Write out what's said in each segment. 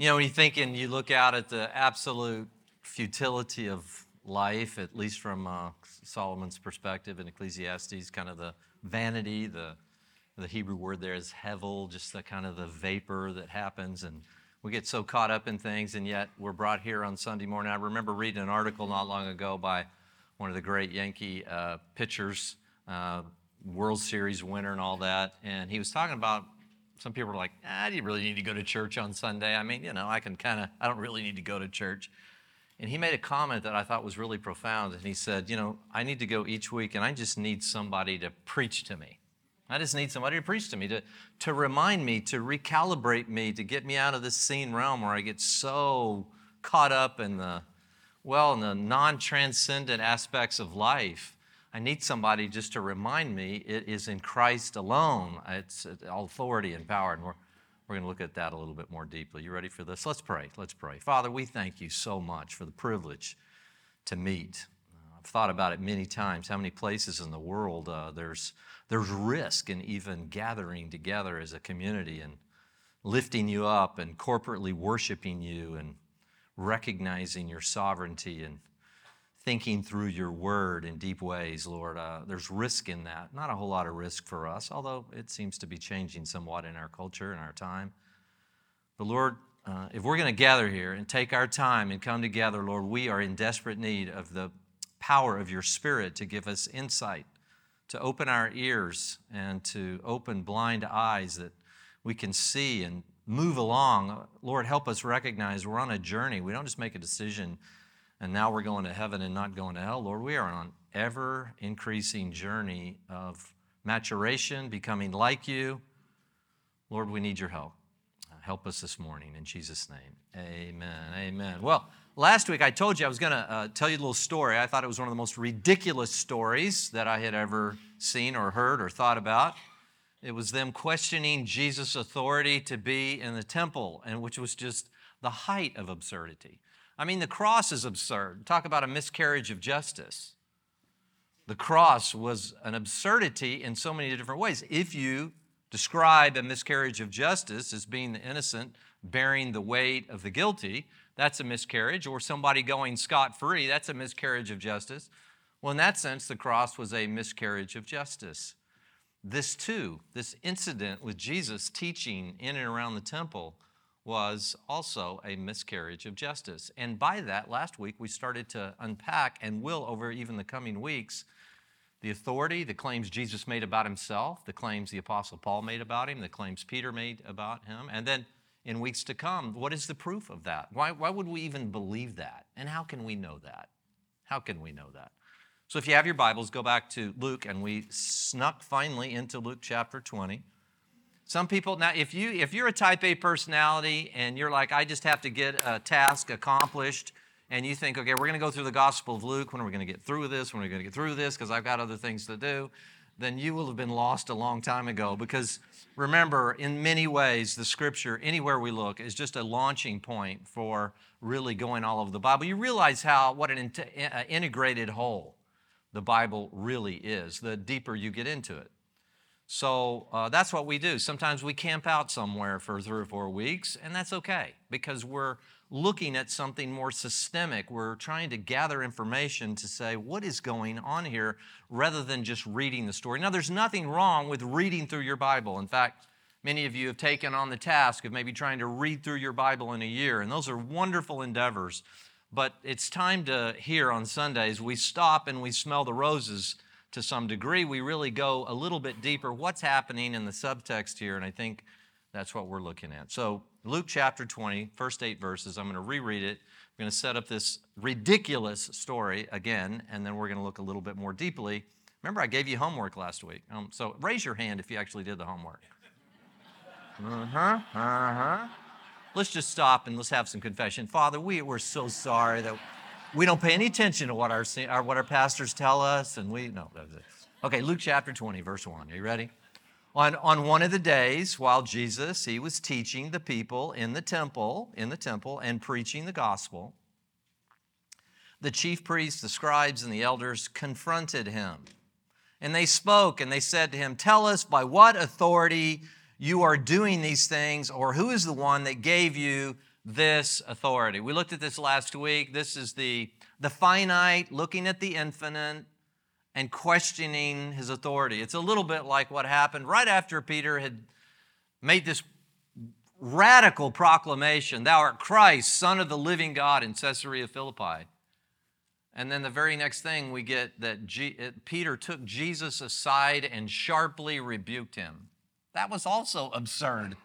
You know, when you think and you look out at the absolute futility of life, at least from uh, Solomon's perspective in Ecclesiastes, kind of the vanity, the, the Hebrew word there is hevel, just the kind of the vapor that happens. And we get so caught up in things, and yet we're brought here on Sunday morning. I remember reading an article not long ago by one of the great Yankee uh, pitchers, uh, World Series winner, and all that. And he was talking about some people are like, ah, do you really need to go to church on Sunday? I mean, you know, I can kind of, I don't really need to go to church. And he made a comment that I thought was really profound. And he said, you know, I need to go each week and I just need somebody to preach to me. I just need somebody to preach to me, to, to remind me, to recalibrate me, to get me out of this seen realm where I get so caught up in the, well, in the non transcendent aspects of life I need somebody just to remind me it is in Christ alone. It's all authority and power. And we're, we're going to look at that a little bit more deeply. You ready for this? Let's pray. Let's pray. Father, we thank you so much for the privilege to meet. Uh, I've thought about it many times how many places in the world uh, there's, there's risk in even gathering together as a community and lifting you up and corporately worshiping you and recognizing your sovereignty and thinking through your word in deep ways, Lord. Uh, there's risk in that. Not a whole lot of risk for us, although it seems to be changing somewhat in our culture and our time. But Lord, uh, if we're going to gather here and take our time and come together, Lord, we are in desperate need of the power of your Spirit to give us insight, to open our ears, and to open blind eyes that we can see and move along. Lord, help us recognize we're on a journey. We don't just make a decision and now we're going to heaven and not going to hell. Lord, we are on ever increasing journey of maturation, becoming like you. Lord, we need your help. Help us this morning in Jesus' name. Amen. Amen. Well, last week I told you I was going to uh, tell you a little story. I thought it was one of the most ridiculous stories that I had ever seen or heard or thought about. It was them questioning Jesus' authority to be in the temple, and which was just the height of absurdity. I mean, the cross is absurd. Talk about a miscarriage of justice. The cross was an absurdity in so many different ways. If you describe a miscarriage of justice as being the innocent bearing the weight of the guilty, that's a miscarriage, or somebody going scot free, that's a miscarriage of justice. Well, in that sense, the cross was a miscarriage of justice. This, too, this incident with Jesus teaching in and around the temple, was also a miscarriage of justice. And by that, last week, we started to unpack and will over even the coming weeks the authority, the claims Jesus made about himself, the claims the Apostle Paul made about him, the claims Peter made about him. And then in weeks to come, what is the proof of that? Why, why would we even believe that? And how can we know that? How can we know that? So if you have your Bibles, go back to Luke, and we snuck finally into Luke chapter 20. Some people now, if you if you're a type A personality and you're like, I just have to get a task accomplished, and you think, okay, we're going to go through the Gospel of Luke. When are we going to get through this? When are we going to get through this? Because I've got other things to do. Then you will have been lost a long time ago. Because remember, in many ways, the Scripture, anywhere we look, is just a launching point for really going all over the Bible. You realize how what an uh, integrated whole the Bible really is. The deeper you get into it. So uh, that's what we do. Sometimes we camp out somewhere for three or four weeks, and that's okay because we're looking at something more systemic. We're trying to gather information to say what is going on here rather than just reading the story. Now, there's nothing wrong with reading through your Bible. In fact, many of you have taken on the task of maybe trying to read through your Bible in a year, and those are wonderful endeavors. But it's time to hear on Sundays, we stop and we smell the roses to some degree. We really go a little bit deeper. What's happening in the subtext here? And I think that's what we're looking at. So, Luke chapter 20, first eight verses, I'm going to reread it. I'm going to set up this ridiculous story again, and then we're going to look a little bit more deeply. Remember, I gave you homework last week. Um, so, raise your hand if you actually did the homework. Uh huh, uh huh. Let's just stop and let's have some confession. Father, we, we're so sorry that we don't pay any attention to what our, our what our pastors tell us, and we no. Okay, Luke chapter 20, verse 1. Are you ready? On, on one of the days, while Jesus he was teaching the people in the temple, in the temple, and preaching the gospel, the chief priests, the scribes, and the elders confronted him. And they spoke and they said to him, Tell us by what authority you are doing these things, or who is the one that gave you this authority. We looked at this last week. This is the, the finite looking at the infinite and questioning his authority. It's a little bit like what happened right after Peter had made this radical proclamation Thou art Christ, Son of the living God, in Caesarea Philippi. And then the very next thing we get that G- Peter took Jesus aside and sharply rebuked him. That was also absurd.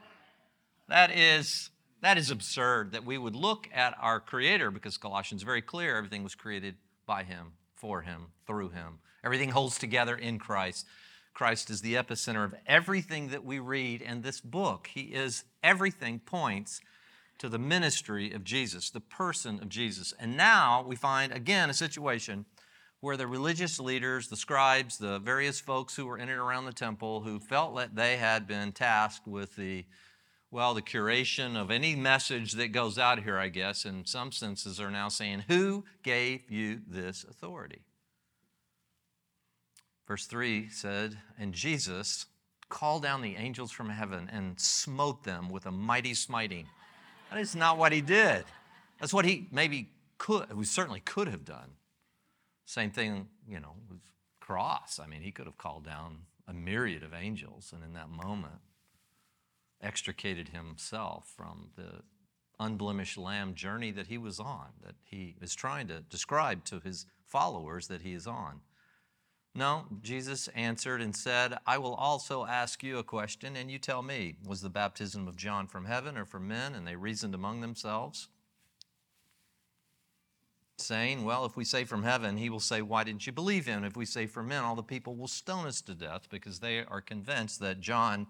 That is, that is absurd that we would look at our Creator because Colossians is very clear everything was created by Him, for Him, through Him. Everything holds together in Christ. Christ is the epicenter of everything that we read in this book. He is everything points to the ministry of Jesus, the person of Jesus. And now we find again a situation where the religious leaders, the scribes, the various folks who were in and around the temple who felt that they had been tasked with the well, the curation of any message that goes out here, I guess, in some senses, are now saying, Who gave you this authority? Verse 3 said, And Jesus called down the angels from heaven and smote them with a mighty smiting. That is not what he did. That's what he maybe could, we certainly could have done. Same thing, you know, with cross. I mean, he could have called down a myriad of angels, and in that moment, extricated himself from the unblemished lamb journey that he was on, that he is trying to describe to his followers that he is on. No, Jesus answered and said, I will also ask you a question, and you tell me, was the baptism of John from heaven or from men? And they reasoned among themselves, saying, Well, if we say from heaven, he will say, Why didn't you believe him? If we say from men, all the people will stone us to death because they are convinced that John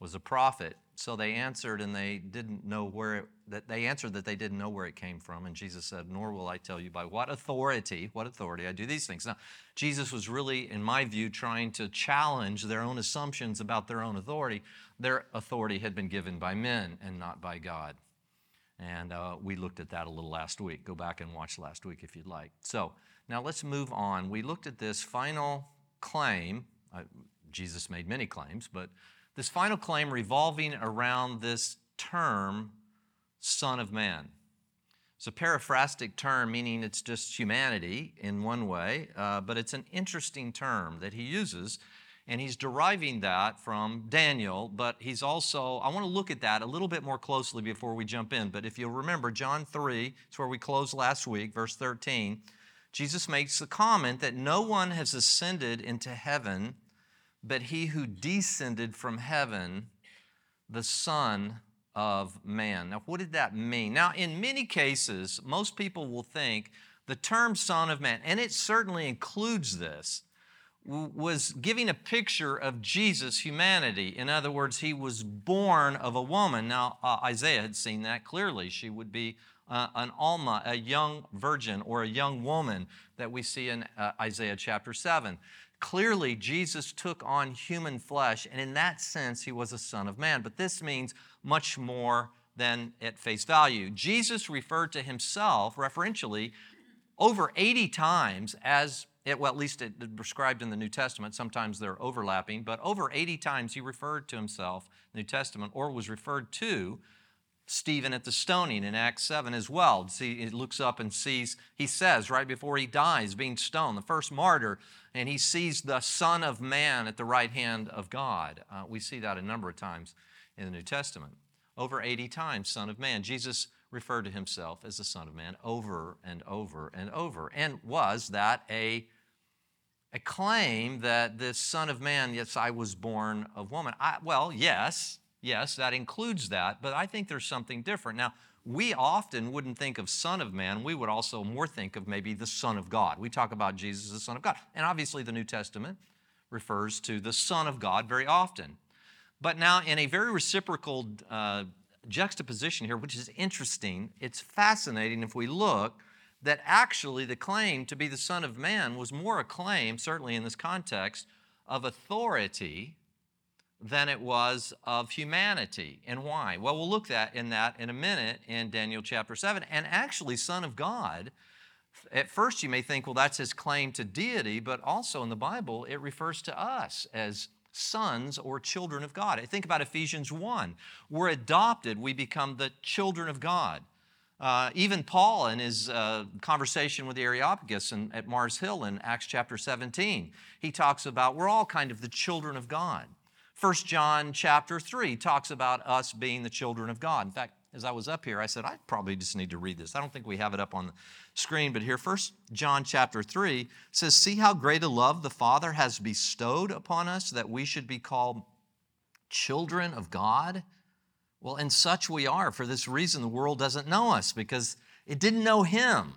was a prophet. So they answered and they didn't know where it, that they answered that they didn't know where it came from. And Jesus said, Nor will I tell you by what authority, what authority I do these things. Now, Jesus was really, in my view, trying to challenge their own assumptions about their own authority. Their authority had been given by men and not by God. And uh, we looked at that a little last week. Go back and watch last week if you'd like. So now let's move on. We looked at this final claim. Uh, Jesus made many claims, but this final claim revolving around this term, Son of Man. It's a periphrastic term, meaning it's just humanity in one way, uh, but it's an interesting term that he uses, and he's deriving that from Daniel, but he's also, I want to look at that a little bit more closely before we jump in. But if you'll remember, John 3, it's where we closed last week, verse 13, Jesus makes the comment that no one has ascended into heaven but he who descended from heaven, the Son of Man. Now, what did that mean? Now, in many cases, most people will think the term Son of Man, and it certainly includes this, was giving a picture of Jesus' humanity. In other words, he was born of a woman. Now, uh, Isaiah had seen that clearly. She would be uh, an Almah, a young virgin or a young woman that we see in uh, Isaiah chapter 7. Clearly, Jesus took on human flesh, and in that sense, he was a son of man. But this means much more than at face value. Jesus referred to himself referentially over 80 times as it, well, at least it described in the New Testament. Sometimes they're overlapping, but over 80 times he referred to himself, New Testament, or was referred to Stephen at the stoning in Acts 7 as well. See, he looks up and sees, he says right before he dies, being stoned, the first martyr, and he sees the Son of Man at the right hand of God. Uh, we see that a number of times in the New Testament. Over 80 times, Son of Man. Jesus referred to himself as the Son of Man over and over and over. And was that a, a claim that this Son of Man, yes, I was born of woman? I, well, yes, Yes, that includes that, but I think there's something different. Now, we often wouldn't think of Son of Man. We would also more think of maybe the Son of God. We talk about Jesus as the Son of God. And obviously, the New Testament refers to the Son of God very often. But now, in a very reciprocal uh, juxtaposition here, which is interesting, it's fascinating if we look that actually the claim to be the Son of Man was more a claim, certainly in this context, of authority than it was of humanity. And why? Well, we'll look at in that in a minute in Daniel chapter 7. And actually, Son of God, at first you may think, well, that's his claim to deity, but also in the Bible, it refers to us as sons or children of God. Think about Ephesians 1. We're adopted, we become the children of God. Uh, even Paul, in his uh, conversation with the Areopagus in, at Mars Hill in Acts chapter 17, he talks about we're all kind of the children of God. 1 John chapter 3 talks about us being the children of God. In fact, as I was up here, I said, I probably just need to read this. I don't think we have it up on the screen, but here, 1 John chapter 3 says, See how great a love the Father has bestowed upon us that we should be called children of God? Well, and such we are. For this reason, the world doesn't know us because it didn't know Him.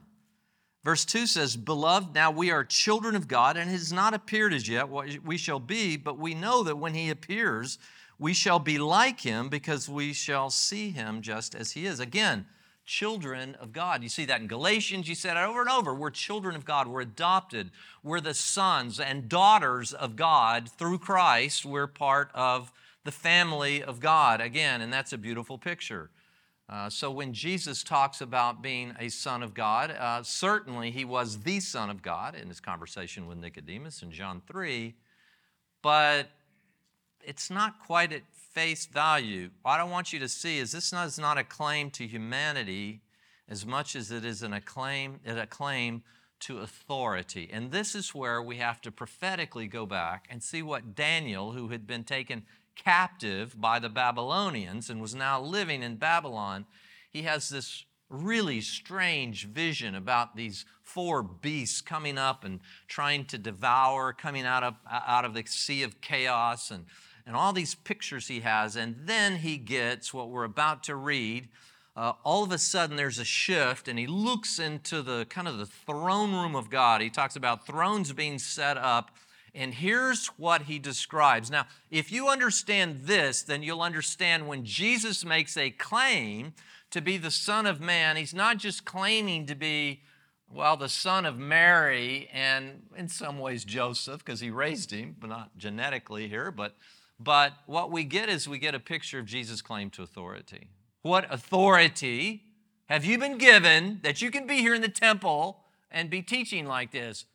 Verse 2 says, Beloved, now we are children of God, and it has not appeared as yet what we shall be, but we know that when He appears, we shall be like Him because we shall see Him just as He is. Again, children of God. You see that in Galatians, you said it over and over. We're children of God, we're adopted, we're the sons and daughters of God through Christ. We're part of the family of God again, and that's a beautiful picture. Uh, so when Jesus talks about being a son of God, uh, certainly he was the son of God in his conversation with Nicodemus in John 3, but it's not quite at face value. What I want you to see is this is not a claim to humanity as much as it is an acclaim, a claim to authority. And this is where we have to prophetically go back and see what Daniel, who had been taken captive by the Babylonians and was now living in Babylon, he has this really strange vision about these four beasts coming up and trying to devour, coming out of, out of the sea of chaos, and, and all these pictures he has. And then he gets what we're about to read. Uh, all of a sudden, there's a shift, and he looks into the kind of the throne room of God. He talks about thrones being set up and here's what he describes. Now, if you understand this, then you'll understand when Jesus makes a claim to be the Son of Man, he's not just claiming to be, well, the son of Mary and in some ways Joseph, because he raised him, but not genetically here. But, but what we get is we get a picture of Jesus' claim to authority. What authority have you been given that you can be here in the temple and be teaching like this?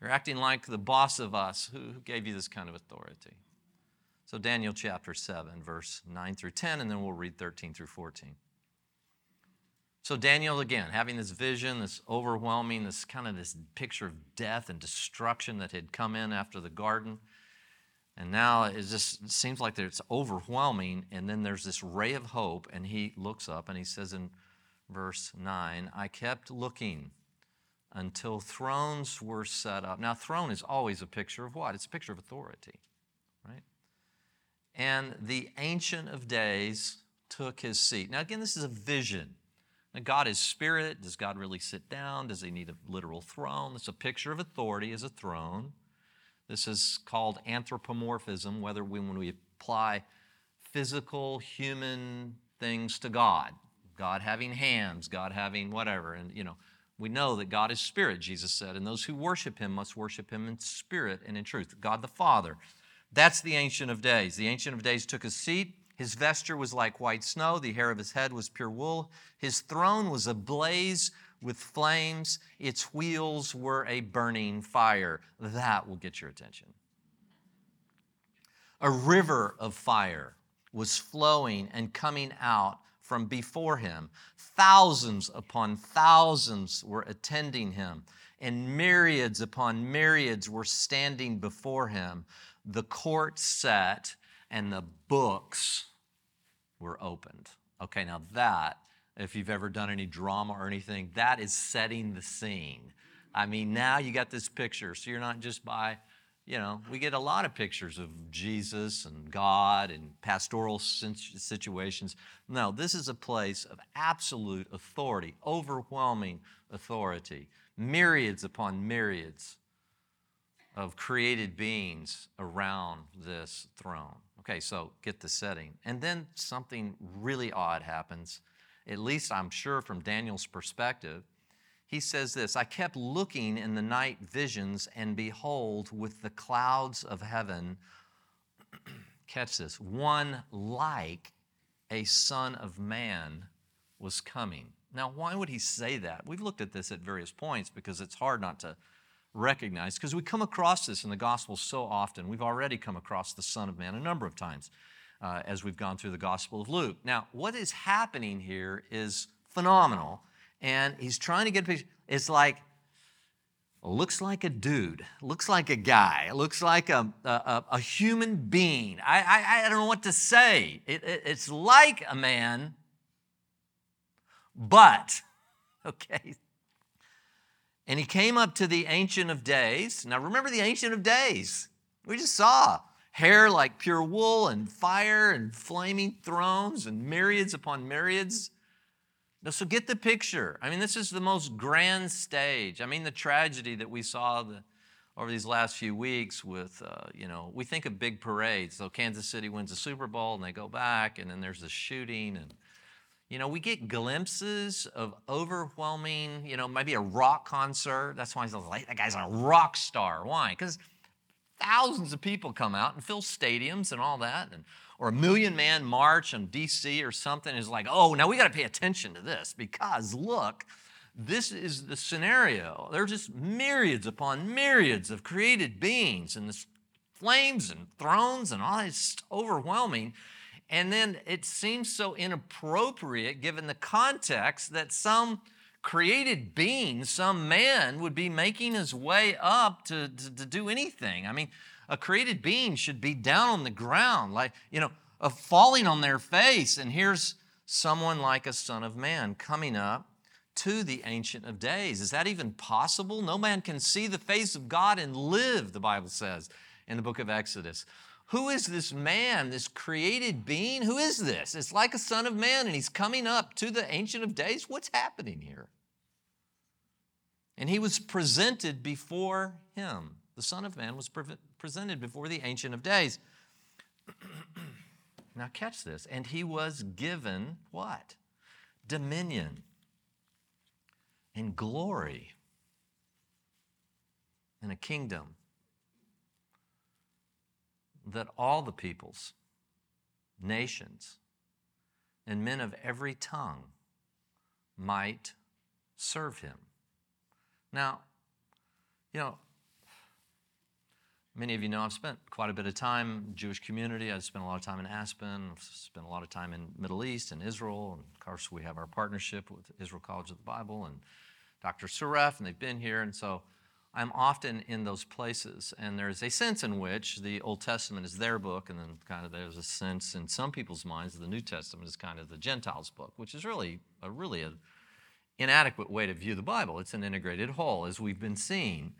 You're acting like the boss of us. Who gave you this kind of authority? So, Daniel chapter 7, verse 9 through 10, and then we'll read 13 through 14. So, Daniel, again, having this vision, this overwhelming, this kind of this picture of death and destruction that had come in after the garden. And now it just seems like it's overwhelming. And then there's this ray of hope, and he looks up and he says in verse 9, I kept looking until thrones were set up. Now, throne is always a picture of what? It's a picture of authority, right? And the Ancient of Days took his seat. Now, again, this is a vision. Now, God is spirit. Does God really sit down? Does he need a literal throne? It's a picture of authority as a throne. This is called anthropomorphism, whether we, when we apply physical human things to God, God having hands, God having whatever, and you know, we know that God is spirit, Jesus said, and those who worship him must worship him in spirit and in truth. God the Father. That's the Ancient of Days. The Ancient of Days took a seat. His vesture was like white snow. The hair of his head was pure wool. His throne was ablaze with flames. Its wheels were a burning fire. That will get your attention. A river of fire was flowing and coming out from before him. Thousands upon thousands were attending him, and myriads upon myriads were standing before him. The court sat, and the books were opened. Okay, now that, if you've ever done any drama or anything, that is setting the scene. I mean, now you got this picture, so you're not just by you know, we get a lot of pictures of Jesus and God and pastoral situations. No, this is a place of absolute authority, overwhelming authority, myriads upon myriads of created beings around this throne. Okay, so get the setting. And then something really odd happens, at least I'm sure from Daniel's perspective he says this I kept looking in the night visions, and behold, with the clouds of heaven, catch this, one like a son of man was coming. Now, why would he say that? We've looked at this at various points because it's hard not to recognize because we come across this in the gospel so often. We've already come across the Son of Man a number of times uh, as we've gone through the Gospel of Luke. Now, what is happening here is phenomenal, and he's trying to get a picture. It's like, looks like a dude, looks like a guy, looks like a, a, a human being. I, I, I, don't know what to say. It, it, it's like a man, but, okay, and he came up to the Ancient of Days. Now, remember the Ancient of Days. We just saw hair like pure wool and fire and flaming thrones and myriads upon myriads. So get the picture. I mean, this is the most grand stage. I mean, the tragedy that we saw the, over these last few weeks with, uh, you know, we think of big parades. So Kansas City wins the Super Bowl and they go back, and then there's the shooting and you know, we get glimpses of overwhelming, you know, maybe a rock concert. That's why he's like, that guy's a rock star. Why? Because thousands of people come out and fill stadiums and all that. And, or a million man march in DC or something is like, oh, now we got to pay attention to this because look, this is the scenario. There are just myriads upon myriads of created beings and the flames and thrones and all this overwhelming. And then it seems so inappropriate given the context that some created being, some man, would be making his way up to, to, to, do anything. I mean, a created being should be down on the ground, like, you know, falling on their face. And here's someone like a son of man coming up to the Ancient of Days. Is that even possible? No man can see the face of God and live, the Bible says in the book of Exodus. Who is this man, this created being? Who is this? It's like a son of man, and he's coming up to the Ancient of Days. What's happening here? And he was presented before him. The Son of Man was pre- presented before the Ancient of Days. now, catch this. And he was given what? Dominion and glory and a kingdom that all the peoples, nations, and men of every tongue might serve him. Now, you know, many of you know I've spent quite a bit of time Jewish community. I've spent a lot of time in Aspen. I've spent a lot of time in Middle East and Israel. And of course, we have our partnership with Israel College of the Bible and Dr. Soref, and they've been here. And so I'm often in those places, and there's a sense in which the Old Testament is their book, and then kind of there's a sense in some people's minds that the New Testament is kind of the Gentiles' book, which is really a really a inadequate way to view the Bible. It's an integrated whole, as we've been seeing,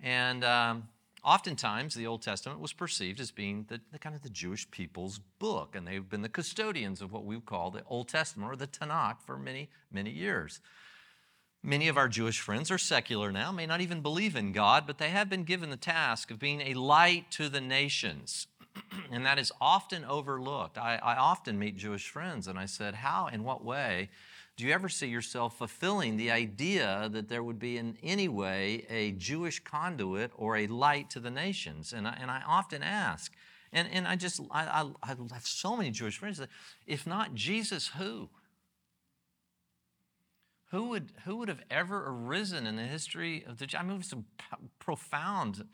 and um, oftentimes the Old Testament was perceived as being the, the, kind of the Jewish people's book, and they've been the custodians of what we call the Old Testament or the Tanakh for many many years. Many of our Jewish friends are secular now, may not even believe in God, but they have been given the task of being a light to the nations. and that is often overlooked. I, I, often meet Jewish friends and I said, How, in what way do you ever see yourself fulfilling the idea that there would be in any way a Jewish conduit or a light to the nations? And I, and I often ask, and, and I just, I, I, I have so many Jewish friends that, if not Jesus, who? Who would, who would have ever arisen in the history of the, I mean, some profound,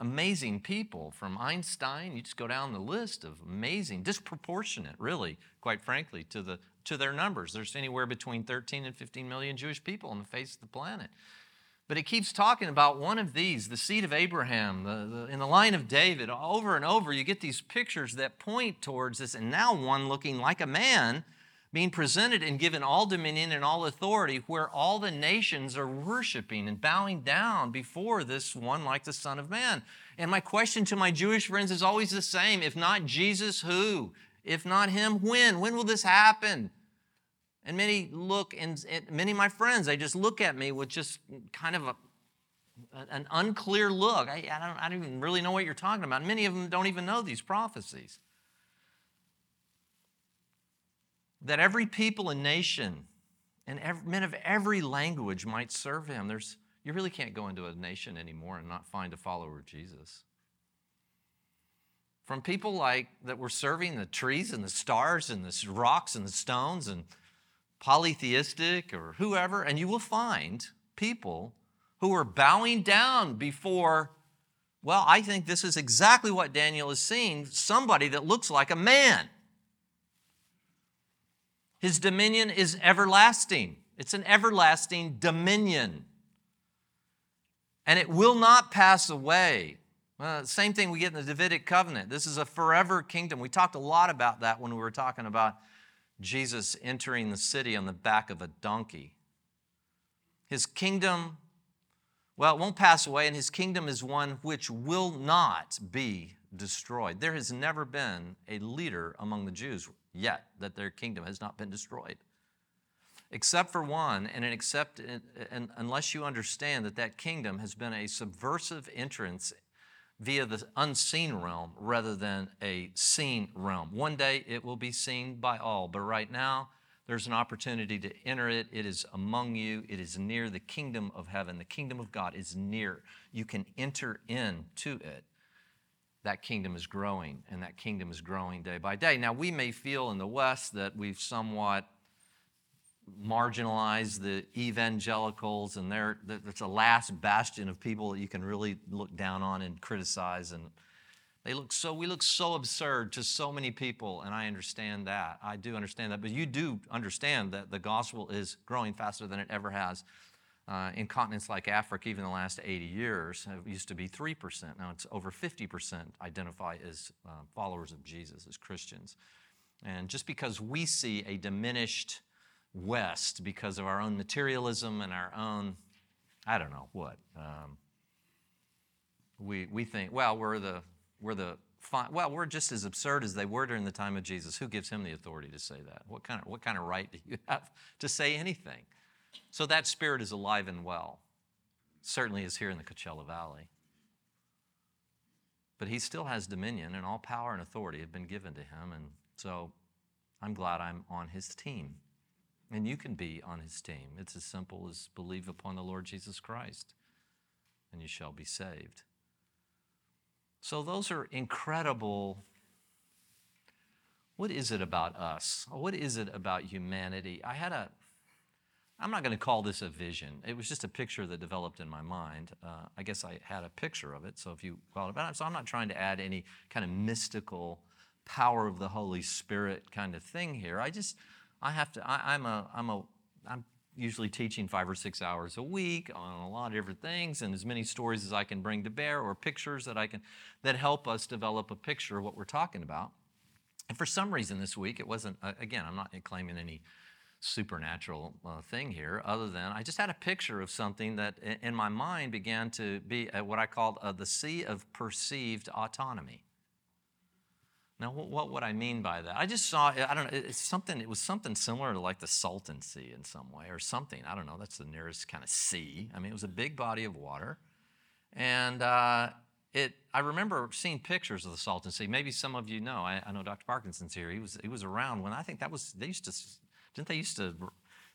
amazing people from Einstein. You just go down the list of amazing, disproportionate, really, quite frankly, to, the, to their numbers. There's anywhere between 13 and 15 million Jewish people on the face of the planet. But it keeps talking about one of these, the seed of Abraham, the, the, in the line of David. Over and over, you get these pictures that point towards this, and now one looking like a man being presented and given all dominion and all authority, where all the nations are worshiping and bowing down before this one like the Son of Man. And my question to my Jewish friends is always the same if not Jesus, who? If not Him, when? When will this happen? And many look, and, many of my friends, they just look at me with just kind of a, an unclear look. I, I, don't, I don't even really know what you're talking about. Many of them don't even know these prophecies. that every people and nation and every, men of every language might serve him. There's, you really can't go into a nation anymore and not find a follower of Jesus. From people like that were serving the trees and the stars and the rocks and the stones and polytheistic or whoever, and you will find people who are bowing down before, well, I think this is exactly what Daniel is seeing somebody that looks like a man. His dominion is everlasting, it's an everlasting dominion. And it will not pass away. Well, same thing we get in the Davidic covenant. This is a forever kingdom. We talked a lot about that when we were talking about Jesus entering the city on the back of a donkey. His kingdom, well, it won't pass away, and his kingdom is one which will not be destroyed. There has never been a leader among the Jews yet that their kingdom has not been destroyed. Except for one, and except and unless you understand that that kingdom has been a subversive entrance via the unseen realm rather than a seen realm. One day it will be seen by all, but right now there's an opportunity to enter it. It is among you, it is near the kingdom of heaven. The kingdom of God is near. You can enter into it. That kingdom is growing, and that kingdom is growing day by day. Now, we may feel in the West that we've somewhat marginalized the evangelicals, and they're, it's a last bastion of people that you can really look down on and criticize and they look so, we look so absurd to so many people, and I understand that. I do understand that. But you do understand that the gospel is growing faster than it ever has. Uh, in continents like Africa, even the last 80 years, it used to be 3%. Now it's over 50% identify as uh, followers of Jesus, as Christians. And just because we see a diminished West because of our own materialism and our own, I don't know what, um, we, we think, well, we're the we're the well, we're just as absurd as they were during the time of Jesus. Who gives him the authority to say that? What kind of, what kind of right do you have to say anything? So that spirit is alive and well. Certainly is here in the Coachella Valley. But he still has dominion, and all power and authority have been given to him. And so I'm glad I'm on his team. And you can be on his team. It's as simple as believe upon the Lord Jesus Christ, and you shall be saved. So, those are incredible. What is it about us? What is it about humanity? I had a, I'm not going to call this a vision. It was just a picture that developed in my mind. Uh, I guess I had a picture of it. So if you call it about so I'm not trying to add any kind of mystical power of the Holy Spirit kind of thing here. I just, I have to, I, I'm a, I'm a, I'm usually teaching five or six hours a week on a lot of different things and as many stories as I can bring to bear or pictures that I can that help us develop a picture of what we're talking about. And for some reason this week, it wasn't, again, I'm not claiming any supernatural uh, thing here, other than I just had a picture of something that in my mind began to be what I called uh, the sea of perceived autonomy. Now, what would I mean by that? I just saw, I don't know, it's something, it was something similar to like the Salton Sea in some way or something. I don't know, that's the nearest kind of sea. I mean, it was a big body of water. And uh, it, I remember seeing pictures of the Salton Sea. Maybe some of you know, I, I, know Dr. Parkinson's here. He was, he was around when I think that was, they used to, didn't they used to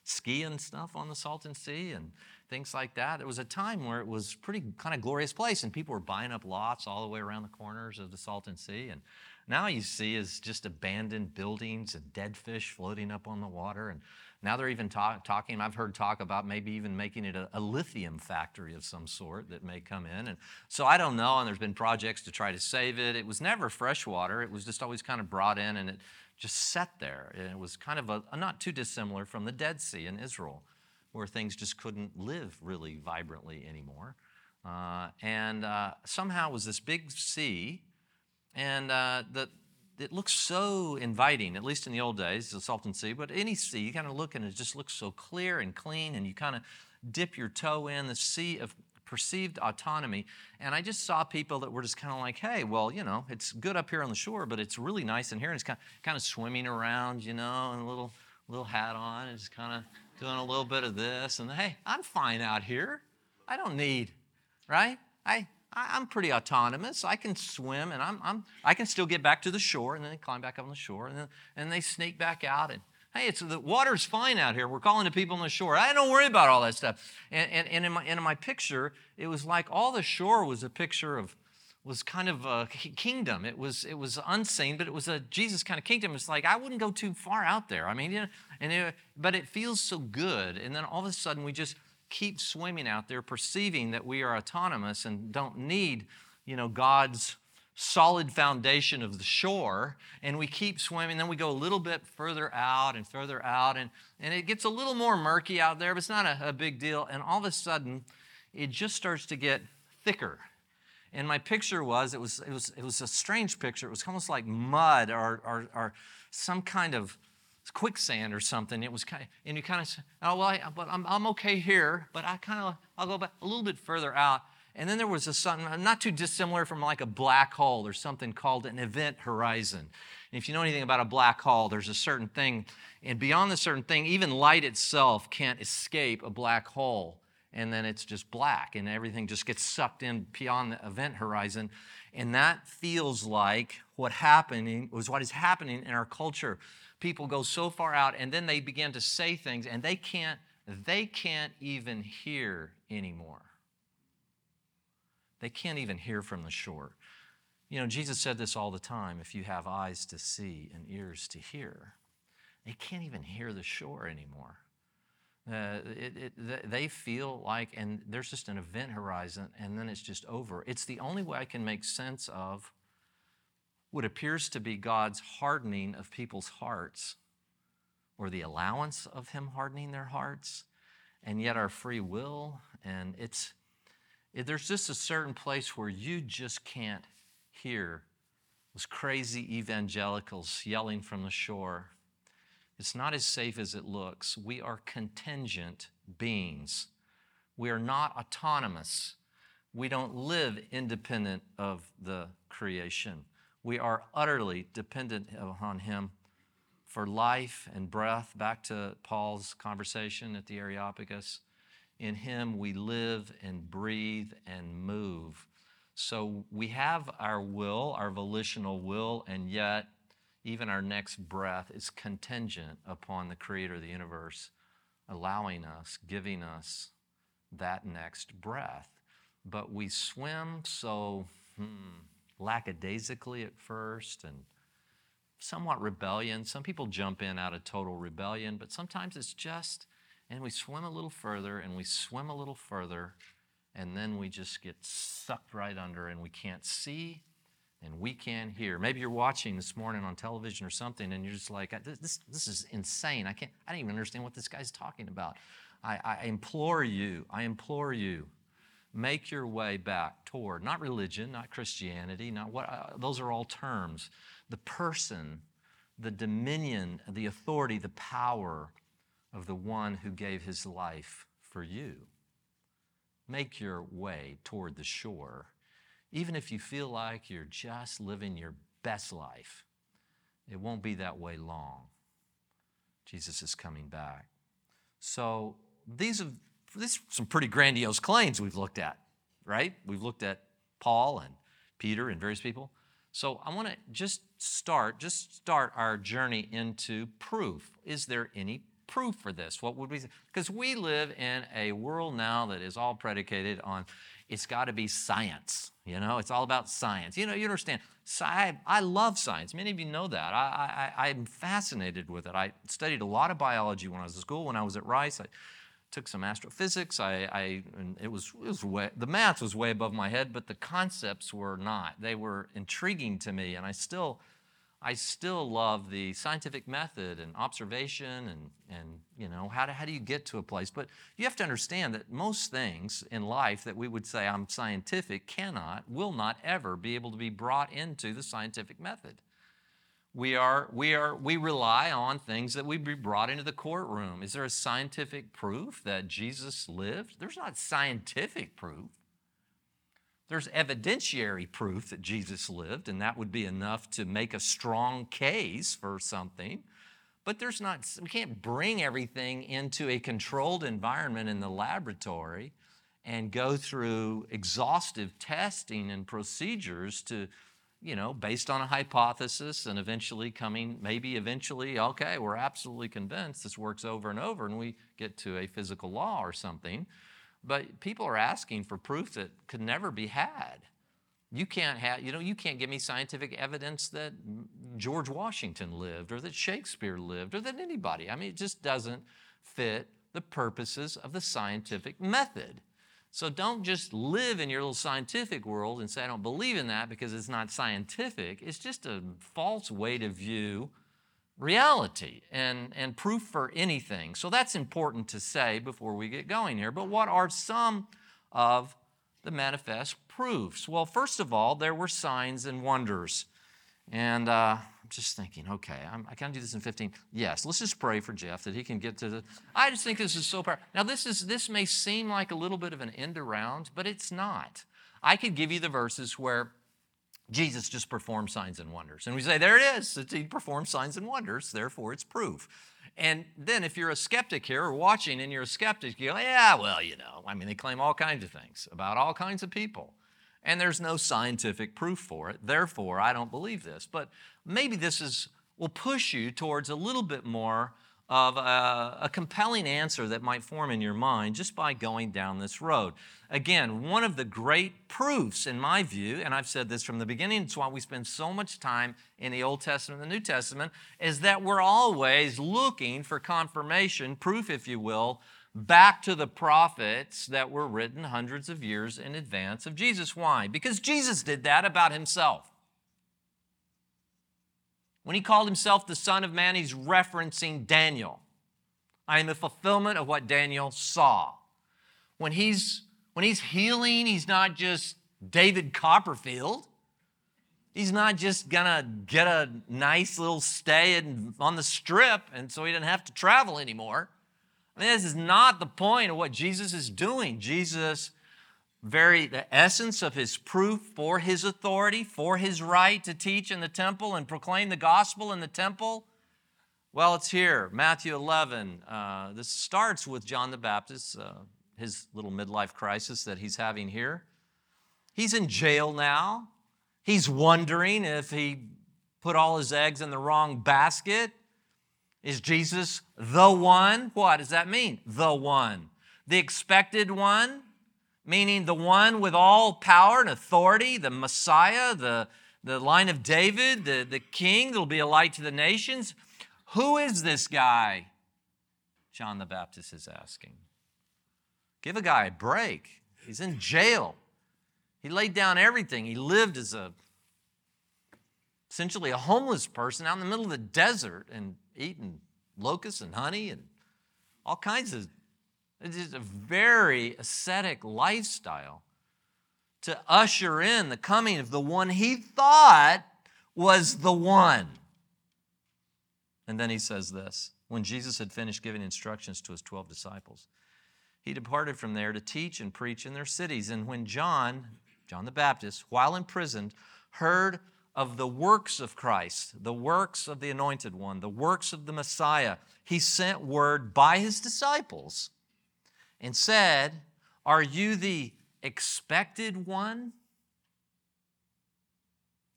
ski and stuff on the Salton Sea and things like that? It was a time where it was pretty kind of glorious place and people were buying up lots all the way around the corners of the Salton Sea. And now you see is just abandoned buildings and dead fish floating up on the water. And now they're even talk, talking, I've heard talk about maybe even making it a, a, lithium factory of some sort that may come in. And so I don't know, and there's been projects to try to save it. It was never fresh water, it was just always kind of brought in and it just sat there. And it was kind of a, not too dissimilar from the Dead Sea in Israel, where things just couldn't live really vibrantly anymore. Uh, and uh, somehow was this big sea and uh, the, it looks so inviting, at least in the old days, the Salton Sea, but any sea, you kind of look and it just looks so clear and clean, and you kind of dip your toe in the sea of perceived autonomy. And I just saw people that were just kind of like, hey, well, you know, it's good up here on the shore, but it's really nice in here. And it's kind of, kind of swimming around, you know, and a little, little hat on, and just kind of doing a little bit of this. And hey, I'm fine out here. I don't need, right? I, I, am pretty autonomous. I can swim and I'm, I'm, I can still get back to the shore and then climb back up on the shore and then and they sneak back out. And hey, it's, the water's fine out here. We're calling the people on the shore. I don't worry about all that stuff. And, and, and, in, my, and in my picture, it was like all the shore was a picture of, was kind of a kingdom. It was, it was unseen, but it was a Jesus kind of kingdom. It's like, I wouldn't go too far out there. I mean, you know, and it, but it feels so good. And then all of a sudden we just, keep swimming out there, perceiving that we are autonomous and don't need, you know, God's solid foundation of the shore and we keep swimming then we go a little bit further out and further out and, and it gets a little more murky out there but it's not a, a big deal and all of a sudden it just starts to get thicker. And my picture was it was it was it was a strange picture. It was almost like mud or or, or some kind of quicksand or something it was kind of, and you kind of say oh well I, but I'm, I'm okay here but i kind of i'll go back a little bit further out and then there was a something uh, not too dissimilar from like a black hole or something called an event horizon. And if you know anything about a black hole, there's a certain thing, and beyond the certain thing, even light itself can't escape a black hole. And then it's just black, and everything just gets sucked in beyond the event horizon. And that feels like what happening was what is happening in our culture. People go so far out, and then they begin to say things, and they can't, they can't even hear anymore. They can't even hear from the shore. You know, Jesus said this all the time if you have eyes to see and ears to hear, they can't even hear the shore anymore. Uh, it, it, they feel like, and there's just an event horizon, and then it's just over. It's the only way I can make sense of what appears to be God's hardening of people's hearts, or the allowance of Him hardening their hearts, and yet our free will. And it's, there's just a certain place where you just can't hear those crazy evangelicals yelling from the shore. It's not as safe as it looks. We are contingent beings. We are not autonomous. We don't live independent of the creation. We are utterly dependent upon Him for life and breath. Back to Paul's conversation at the Areopagus. In Him we live and breathe and move. So we have our will, our volitional will, and yet even our next breath is contingent upon the Creator of the universe allowing us, giving us that next breath. But we swim so hmm, lackadaisically at first and somewhat rebellion. Some people jump in out of total rebellion, but sometimes it's just and we swim a little further and we swim a little further, and then we just get sucked right under and we can't see and we can't hear. Maybe you're watching this morning on television or something and you're just like, this, this is insane. I can't, I don't even understand what this guy's talking about. I, I implore you, I implore you, make your way back toward not religion, not Christianity, not what, uh, those are all terms. The person, the dominion, the authority, the power of the one who gave his life for you. Make your way toward the shore, even if you feel like you're just living your best life. It won't be that way long. Jesus is coming back. So these are, are some pretty grandiose claims we've looked at, right? We've looked at Paul and Peter and various people. So I want to just start, just start our journey into proof. Is there any proof for this? What would we Because we live in a world now that is all predicated on it's got to be science. You know, it's all about science. You know, you understand. I, I love science. Many of you know that. I, I, I'm fascinated with it. I studied a lot of biology when I was at school. When I was at Rice, I took some astrophysics. I, I it was, it was way, the math was way above my head, but the concepts were not. They were intriguing to me, and I still I still love the scientific method and observation and, and you know, how do, how do you get to a place? But you have to understand that most things in life that we would say I'm scientific cannot, will not ever be able to be brought into the scientific method. We, are, we, are, we rely on things that we be brought into the courtroom. Is there a scientific proof that Jesus lived? There's not scientific proof. There's evidentiary proof that Jesus lived, and that would be enough to make a strong case for something. But there's not, we can't bring everything into a controlled environment in the laboratory and go through exhaustive testing and procedures to, you know, based on a hypothesis and eventually coming, maybe eventually, okay, we're absolutely convinced this works over and over, and we get to a physical law or something. But people are asking for proof that could never be had. You can't have, you know, you can't give me scientific evidence that George Washington lived or that Shakespeare lived or that anybody. I mean, it just doesn't fit the purposes of the scientific method. So don't just live in your little scientific world and say, I don't believe in that because it's not scientific. It's just a false way to view reality and, and proof for anything. So that's important to say before we get going here. But what are some of the manifest proofs? Well, first of all, there were signs and wonders. And uh, just thinking, okay, I'm, I can do this in 15. Yes, let's just pray for Jeff that he can get to the. I just think this is so powerful. Now, this is this may seem like a little bit of an end around, but it's not. I could give you the verses where Jesus just performed signs and wonders. And we say, there it is. He performed signs and wonders, therefore it's proof. And then if you're a skeptic here or watching and you're a skeptic, you go, yeah, well, you know, I mean, they claim all kinds of things about all kinds of people. And there's no scientific proof for it. Therefore, I don't believe this. But maybe this is will push you towards a little bit more of a, a, compelling answer that might form in your mind just by going down this road. Again, one of the great proofs, in my view, and I've said this from the beginning, it's why we spend so much time in the Old Testament and the New Testament, is that we're always looking for confirmation, proof, if you will, back to the prophets that were written hundreds of years in advance of Jesus. Why? Because Jesus did that about himself. When he called himself the Son of Man, he's referencing Daniel. I am the fulfillment of what Daniel saw. When he's, when he's healing, he's not just David Copperfield. He's not just gonna get a nice little stay in, on the strip and so he doesn't have to travel anymore. I mean, this is not the point of what Jesus is doing. Jesus very the essence of his proof for his authority, for his right to teach in the temple and proclaim the gospel in the temple? Well, it's here, Matthew 11. Uh, this starts with John the Baptist, uh, his little midlife crisis that he's having here. He's in jail now. He's wondering if he put all his eggs in the wrong basket. Is Jesus the one? What does that mean? The one. The expected one? Meaning the one with all power and authority, the Messiah, the, the line of David, the, the king that'll be a light to the nations. Who is this guy? John the Baptist is asking. Give a guy a break. He's in jail. He laid down everything. He lived as a essentially a homeless person out in the middle of the desert and eating locusts and honey and all kinds of it is a very ascetic lifestyle to usher in the coming of the one he thought was the one. And then he says this when Jesus had finished giving instructions to his 12 disciples, he departed from there to teach and preach in their cities. And when John, John the Baptist, while imprisoned, heard of the works of Christ, the works of the Anointed One, the works of the Messiah, he sent word by his disciples and said, Are you the expected one?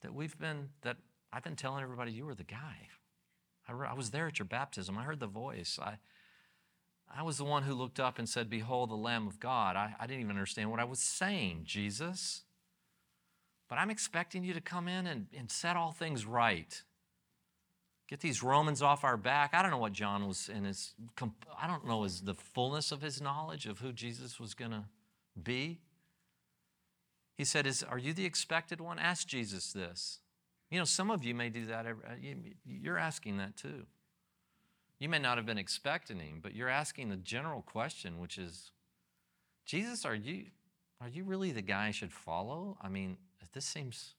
That we've been, that I've been telling everybody you were the guy. I, I was there at your baptism. I heard the voice. I, I was the one who looked up and said, Behold the Lamb of God. I, I didn't even understand what I was saying, Jesus. But I'm expecting you to come in and, and set all things right get these Romans off our back. I don't know what John was in his, I don't know is the fullness of his knowledge of who Jesus was going to be. He said, is, Are you the expected one? Ask Jesus this. You know, some of you may do that. Uh, you're asking that too. You may not have been expecting him, but you're asking the general question, which is, Jesus, are you, are you really the guy I should follow? I mean, this seems,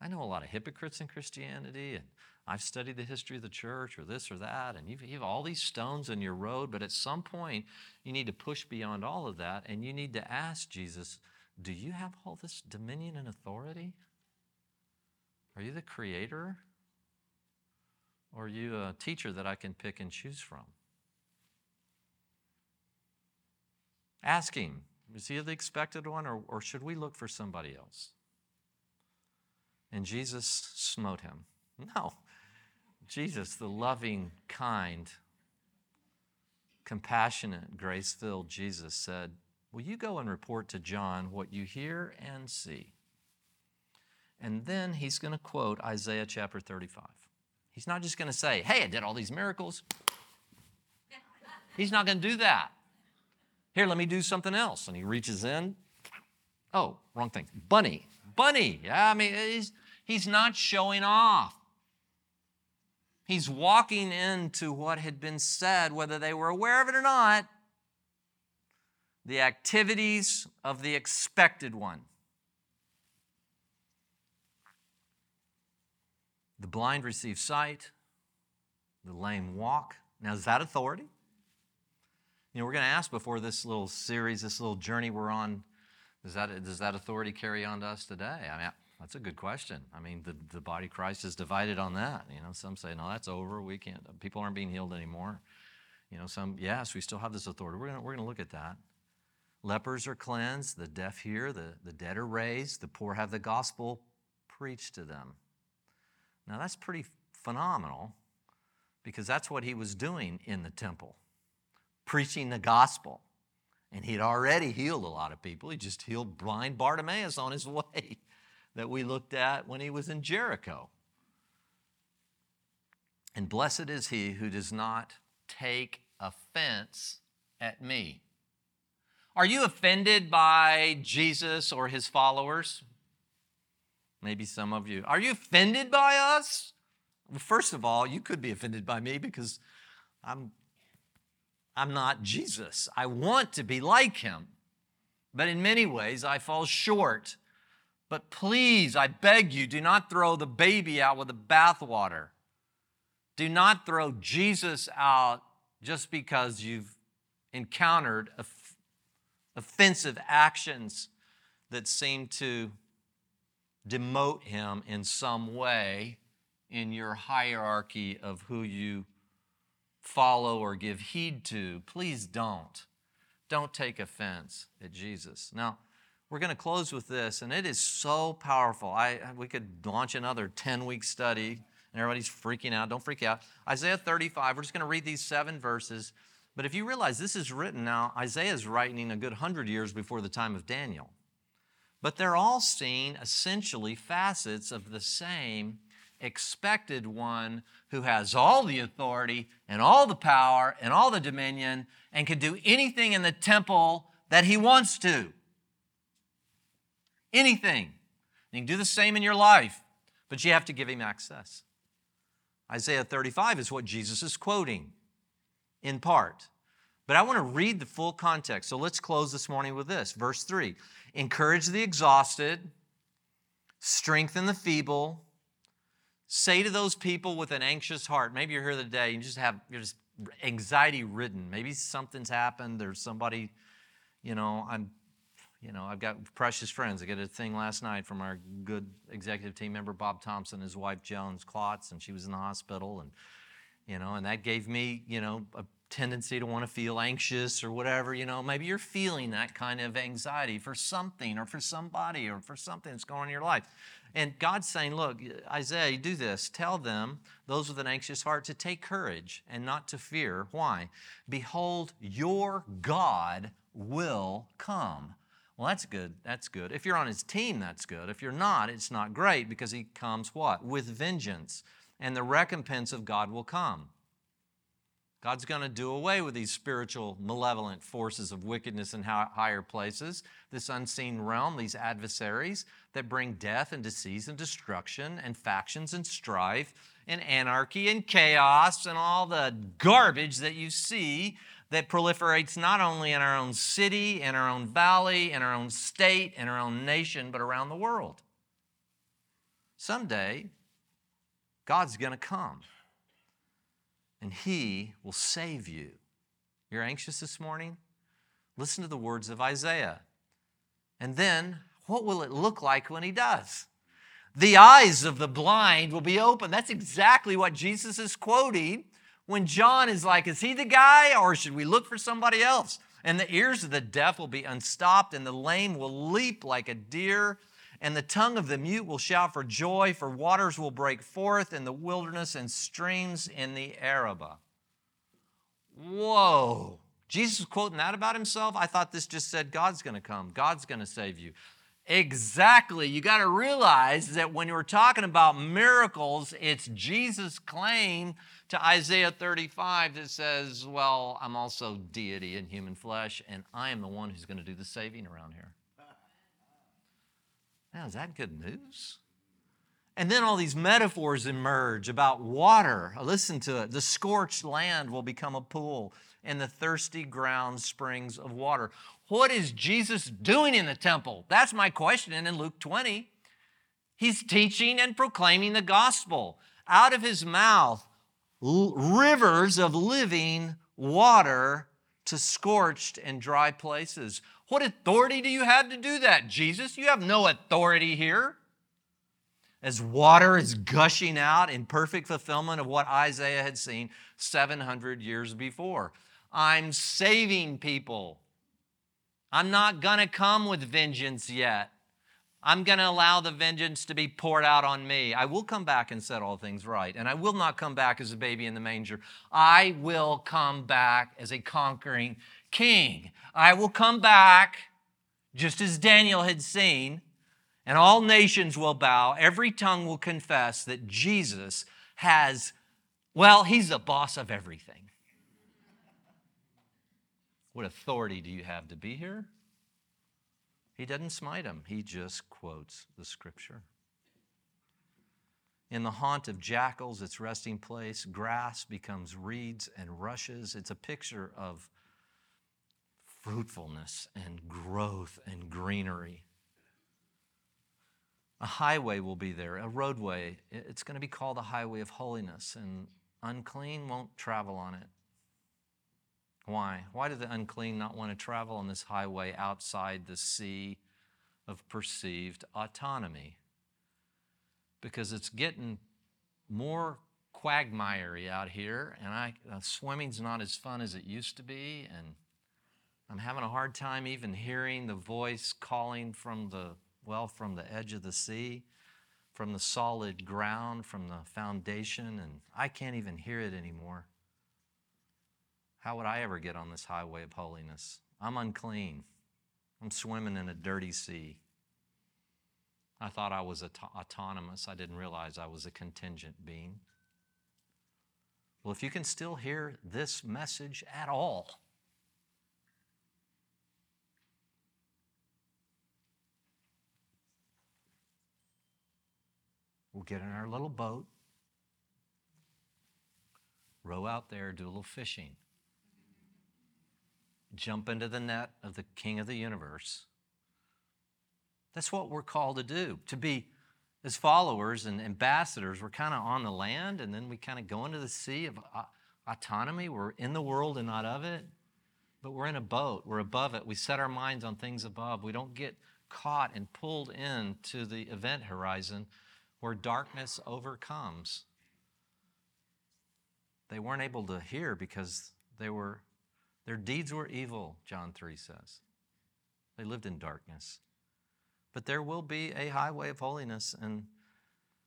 I know a lot of hypocrites in Christianity, and I've studied the history of the church or this or that, and you have all these stones in your road, but at some point, you need to push beyond all of that and you need to ask Jesus, Do you have all this dominion and authority? Are you the creator? Or are you a teacher that I can pick and choose from? Ask him, is he the expected one, or, or should we look for somebody else? And Jesus smote him. No, Jesus, the loving, kind, compassionate, grace filled Jesus said, Will you go and report to John what you hear and see? And then he's going to quote Isaiah chapter 35. He's not just going to say, Hey, I did all these miracles. He's not going to do that. Here, let me do something else. And he reaches in. Oh, wrong thing. Bunny. Bunny. Yeah, I mean, he's, he's not showing off. He's walking into what had been said, whether they were aware of it or not the activities of the expected one. The blind receive sight, the lame walk. Now, is that authority? You know, we're going to ask before this little series, this little journey we're on, does that, does that authority carry on to us today? I mean, that's a good question. I mean, the, the body of Christ is divided on that. You know, some say, no, that's over. We can't, people aren't being healed anymore. You know, some, yes, we still have this authority. We're going we're going to look at that. Lepers are cleansed, the deaf hear, the, the dead are raised, the poor have the gospel preached to them. Now, that's pretty phenomenal because that's what he was doing in the temple, preaching the gospel. And he'd already healed a lot of people. He just healed blind Bartimaeus on his way that we looked at when he was in Jericho. And blessed is he who does not take offense at me. Are you offended by Jesus or his followers? Maybe some of you. Are you offended by us? Well, first of all, you could be offended by me because I'm, I'm not Jesus. I want to be like him. But in many ways, I fall short. But please, I beg you, do not throw the baby out with the bathwater. Do not throw Jesus out just because you've encountered offensive actions that seem to demote him in some way in your hierarchy of who you follow or give heed to. Please don't. Don't take offense at Jesus. Now, we're going to close with this, and it is so powerful. I, we could launch another 10 week study, and everybody's freaking out. Don't freak out. Isaiah 35, we're just going to read these seven verses. But if you realize this is written now, Isaiah is writing a good hundred years before the time of Daniel. But they're all seeing essentially facets of the same expected one who has all the authority and all the power and all the dominion and can do anything in the temple that he wants to. Anything. You can do the same in your life, but you have to give him access. Isaiah 35 is what Jesus is quoting in part. But I want to read the full context. So let's close this morning with this. Verse 3 Encourage the exhausted, strengthen the feeble. Say to those people with an anxious heart, maybe you're here today and just have, you're just anxiety ridden. Maybe something's happened. There's somebody, you know, I'm, you know, I've got precious friends. I got a thing last night from our good executive team member, Bob Thompson, his wife, Jones Klotz, and she was in the hospital. And, you know, and that gave me, you know, a tendency to want to feel anxious or whatever, you know, maybe you're feeling that kind of anxiety for something or for somebody or for something that's going on in your life. And God's saying, look, Isaiah, do this. Tell them, those with an anxious heart, to take courage and not to fear. Why? Behold, your God will come. Well, that's good. That's good. If you're on his team, that's good. If you're not, it's not great because he comes what? With vengeance. And the recompense of God will come. God's going to do away with these spiritual malevolent forces of wickedness in higher places, this unseen realm, these adversaries that bring death and disease and destruction and factions and strife and anarchy and chaos and all the garbage that you see that proliferates not only in our own city, in our own valley, in our own state, in our own nation, but around the world. Someday, God's going to come and He will save you. You're anxious this morning? Listen to the words of Isaiah. And then, what will it look like when He does? The eyes of the blind will be open. That's exactly what Jesus is quoting when John is like, Is he the guy, or should we look for somebody else? And the ears of the deaf will be unstopped, and the lame will leap like a deer and the tongue of the mute will shout for joy, for waters will break forth in the wilderness and streams in the Arabah. Whoa. Jesus quoting that about himself? I thought this just said God's going to come, God's going to save you. Exactly. You got to realize that when we're talking about miracles, it's Jesus' claim to Isaiah 35 that says, Well, I'm also deity in human flesh, and I am the one who's going to do the saving around here. Now, is that good news? And then all these metaphors emerge about water. Listen to it. The scorched land will become a pool, and the thirsty ground springs of water. What is Jesus doing in the temple? That's my question. And in Luke 20, he's teaching and proclaiming the gospel. Out of his mouth rivers of living water to scorched and dry places. What authority do you have to do that, Jesus? You have no authority here. As water is gushing out in perfect fulfillment of what Isaiah had seen 700 years before. I'm saving people. I'm not going to come with vengeance yet. I'm going to allow the vengeance to be poured out on me. I will come back and set all things right. And I will not come back as a baby in the manger. I will come back as a conquering king. I will come back just as Daniel had seen, and all nations will bow. Every tongue will confess that Jesus has, well, he's the boss of everything. What authority do you have to be here? He doesn't smite him, he just quotes the scripture. In the haunt of jackals, its resting place, grass becomes reeds and rushes. It's a picture of fruitfulness and growth and greenery. A highway will be there, a roadway. It's going to be called the highway of holiness, and unclean won't travel on it. Why? Why do the unclean not want to travel on this highway outside the sea of perceived autonomy? Because it's getting more quagmiry out here, and I, uh, swimming's not as fun as it used to be, and I'm having a hard time even hearing the voice calling from the, well, from the edge of the sea, from the solid ground, from the foundation, and I can't even hear it anymore. How would I ever get on this highway of holiness? I'm unclean. I'm swimming in a dirty sea. I thought I was auto- autonomous. I didn't realize I was a contingent being. Well, if you can still hear this message at all, we'll get in our little boat, row out there, do a little fishing jump into the net of the King of the universe. That's what we're called to do, to be as followers and ambassadors. We're kind of on the land and then we kind of go into the sea of uh, autonomy. We're in the world and not of it, but we're in a boat. We're above it. We set our minds on things above. We don't get caught and pulled into the event horizon where darkness overcomes. They weren't able to hear because they were their deeds were evil, John 3 says. They lived in darkness. But there will be a highway of holiness, and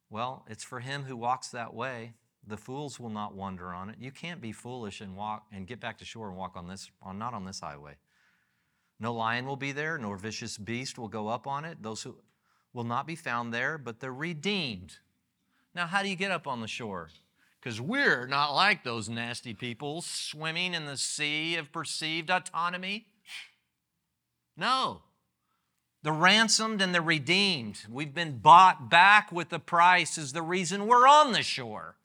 well, it's for him who walks that way. The fools will not wander on it. You can't be foolish and walk and get back to shore and walk on this, on not on this highway. No lion will be there, nor vicious beast will go up on it. Those who will not be found there, but the redeemed. Now, how do you get up on the shore? Because we're not like those nasty people swimming in the sea of perceived autonomy. No. The ransomed and the redeemed, we've been bought back with the price, is the reason we're on the shore.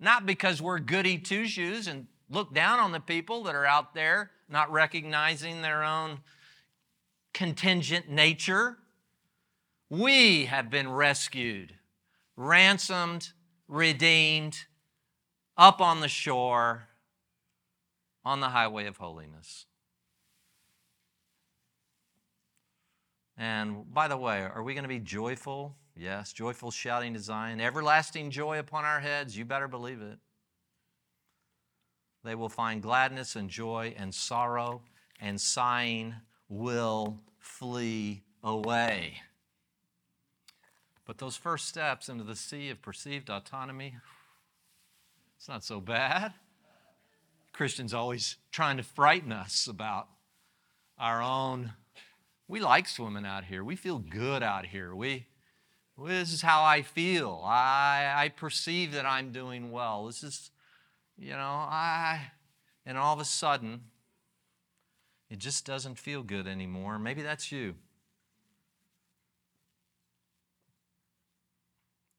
Not because we're goody two shoes and look down on the people that are out there not recognizing their own contingent nature. We have been rescued, ransomed, redeemed, up on the shore on the highway of holiness. And by the way, are we going to be joyful? Yes, joyful shouting to Zion, everlasting joy upon our heads. You better believe it. They will find gladness and joy and sorrow, and sighing will flee away. But those first steps into the sea of perceived autonomy, it's not so bad. Christians always trying to frighten us about our own we like swimming out here. We feel good out here. We, this is how I feel. I, I perceive that I'm doing well. This is, you know, I, and all of a sudden, it just doesn't feel good anymore. Maybe that's you.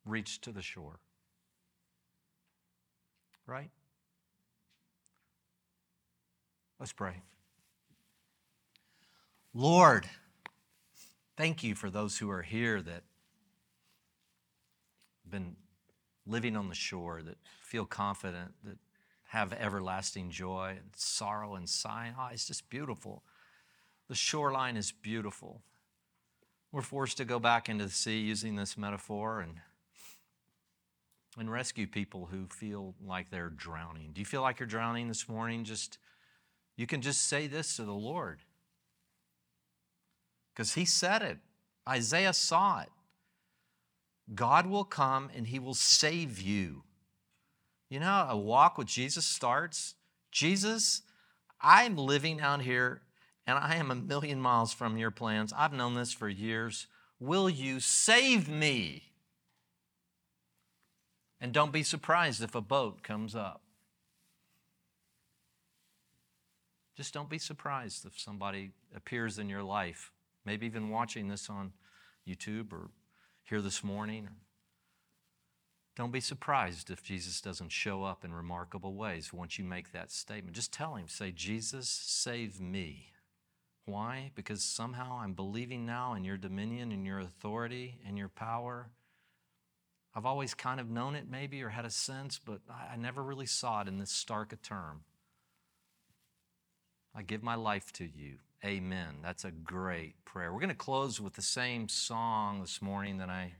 Reach to the shore. Right? Let's pray. Lord, thank you for those who are here that have been living on the shore, that feel confident, that have everlasting joy and sorrow and sighing. Oh, it's just beautiful. The shoreline is beautiful. We're forced to go back into the sea using this metaphor and, and rescue people who feel like they're drowning. Do you feel like you're drowning this morning? Just you can just say this to the Lord. Because he said it. Isaiah saw it. God will come and he will save you. You know how a walk with Jesus starts? Jesus, I'm living out here and I am a million miles from your plans. I've known this for years. Will you save me? And don't be surprised if a boat comes up. Just don't be surprised if somebody appears in your life, maybe even watching this on YouTube or here this morning. Don't be surprised if Jesus doesn't show up in remarkable ways once you make that statement. Just tell him, say, Jesus, save me. Why? Because somehow I'm believing now in your dominion and your authority and your power. I've always kind of known it, maybe, or had a sense, but I never really saw it in this stark a term. I give my life to you. Amen. That's a great prayer. We're going to close with the same song this morning that I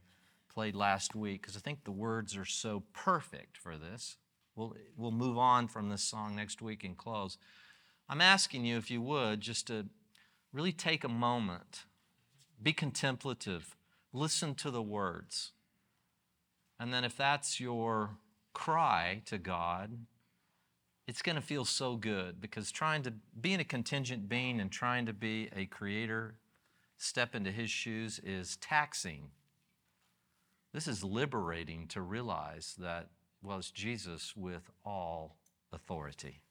played last week because I think the words are so perfect for this. We'll, we'll move on from this song next week and close. I'm asking you, if you would, just to really take a moment, be contemplative, listen to the words. And then if that's your cry to God, it's going to feel so good because trying to being a contingent being and trying to be a creator, step into his shoes is taxing. This is liberating to realize that was well, Jesus with all authority.